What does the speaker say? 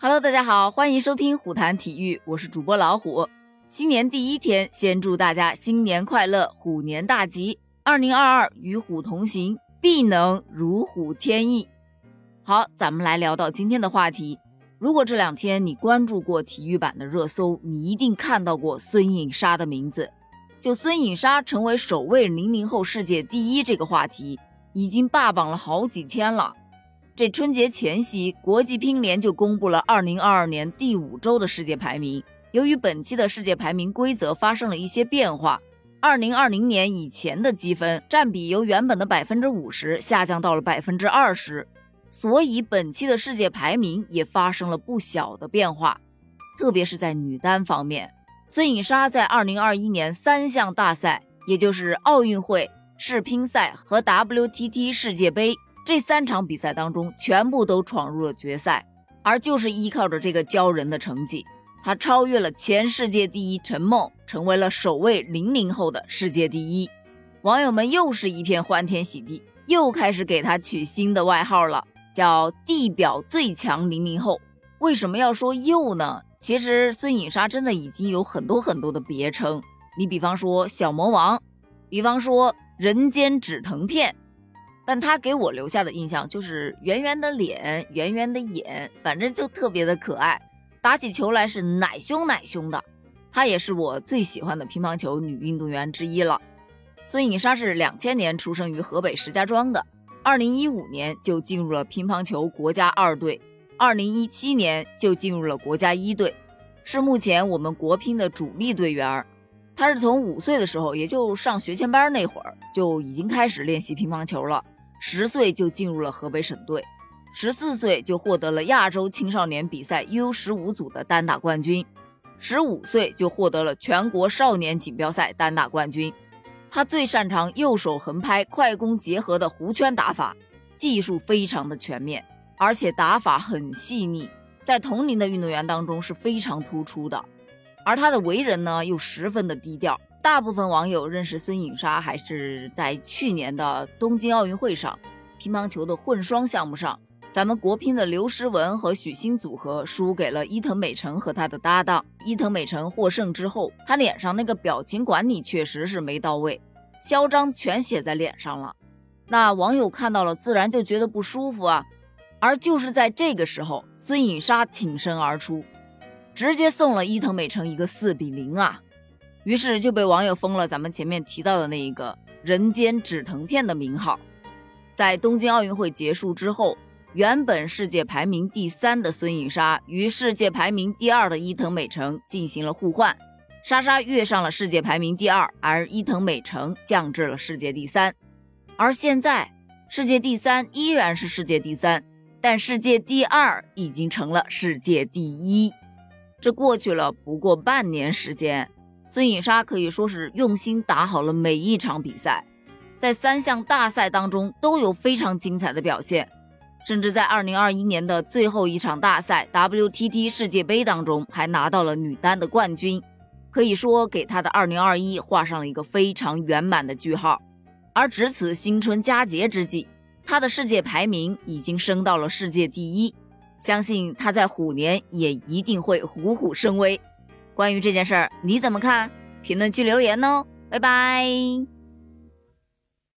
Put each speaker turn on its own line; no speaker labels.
Hello，大家好，欢迎收听虎谈体育，我是主播老虎。新年第一天，先祝大家新年快乐，虎年大吉，二零二二与虎同行，必能如虎添翼。好，咱们来聊到今天的话题。如果这两天你关注过体育版的热搜，你一定看到过孙颖莎的名字。就孙颖莎成为首位零零后世界第一这个话题，已经霸榜了好几天了。这春节前夕，国际乒联就公布了2022年第五周的世界排名。由于本期的世界排名规则发生了一些变化，2020年以前的积分占比由原本的百分之五十下降到了百分之二十，所以本期的世界排名也发生了不小的变化。特别是在女单方面，孙颖莎在2021年三项大赛，也就是奥运会、世乒赛和 WTT 世界杯。这三场比赛当中，全部都闯入了决赛，而就是依靠着这个骄人的成绩，他超越了前世界第一陈梦，成为了首位零零后的世界第一。网友们又是一片欢天喜地，又开始给他取新的外号了，叫“地表最强零零后”。为什么要说又呢？其实孙颖莎真的已经有很多很多的别称，你比方说小魔王，比方说人间止疼片。但他给我留下的印象就是圆圆的脸，圆圆的眼，反正就特别的可爱，打起球来是奶凶奶凶的。她也是我最喜欢的乒乓球女运动员之一了。孙颖莎是两千年出生于河北石家庄的，二零一五年就进入了乒乓球国家二队，二零一七年就进入了国家一队，是目前我们国乒的主力队员。她是从五岁的时候，也就上学前班那会儿就已经开始练习乒乓球了。十岁就进入了河北省队，十四岁就获得了亚洲青少年比赛 U 十五组的单打冠军，十五岁就获得了全国少年锦标赛单打冠军。他最擅长右手横拍快攻结合的弧圈打法，技术非常的全面，而且打法很细腻，在同龄的运动员当中是非常突出的。而他的为人呢，又十分的低调。大部分网友认识孙颖莎还是在去年的东京奥运会上，乒乓球的混双项目上，咱们国乒的刘诗雯和许昕组合输给了伊藤美诚和他的搭档。伊藤美诚获胜之后，他脸上那个表情管理确实是没到位，嚣张全写在脸上了。那网友看到了，自然就觉得不舒服啊。而就是在这个时候，孙颖莎挺身而出，直接送了伊藤美诚一个四比零啊。于是就被网友封了咱们前面提到的那一个人间止疼片的名号。在东京奥运会结束之后，原本世界排名第三的孙颖莎与世界排名第二的伊藤美诚进行了互换，莎莎跃上了世界排名第二，而伊藤美诚降至了世界第三。而现在，世界第三依然是世界第三，但世界第二已经成了世界第一。这过去了不过半年时间。孙颖莎可以说是用心打好了每一场比赛，在三项大赛当中都有非常精彩的表现，甚至在2021年的最后一场大赛 WTT 世界杯当中还拿到了女单的冠军，可以说给她的2021画上了一个非常圆满的句号。而值此新春佳节之际，她的世界排名已经升到了世界第一，相信她在虎年也一定会虎虎生威。关于这件事儿，你怎么看？评论区留言哦，拜拜。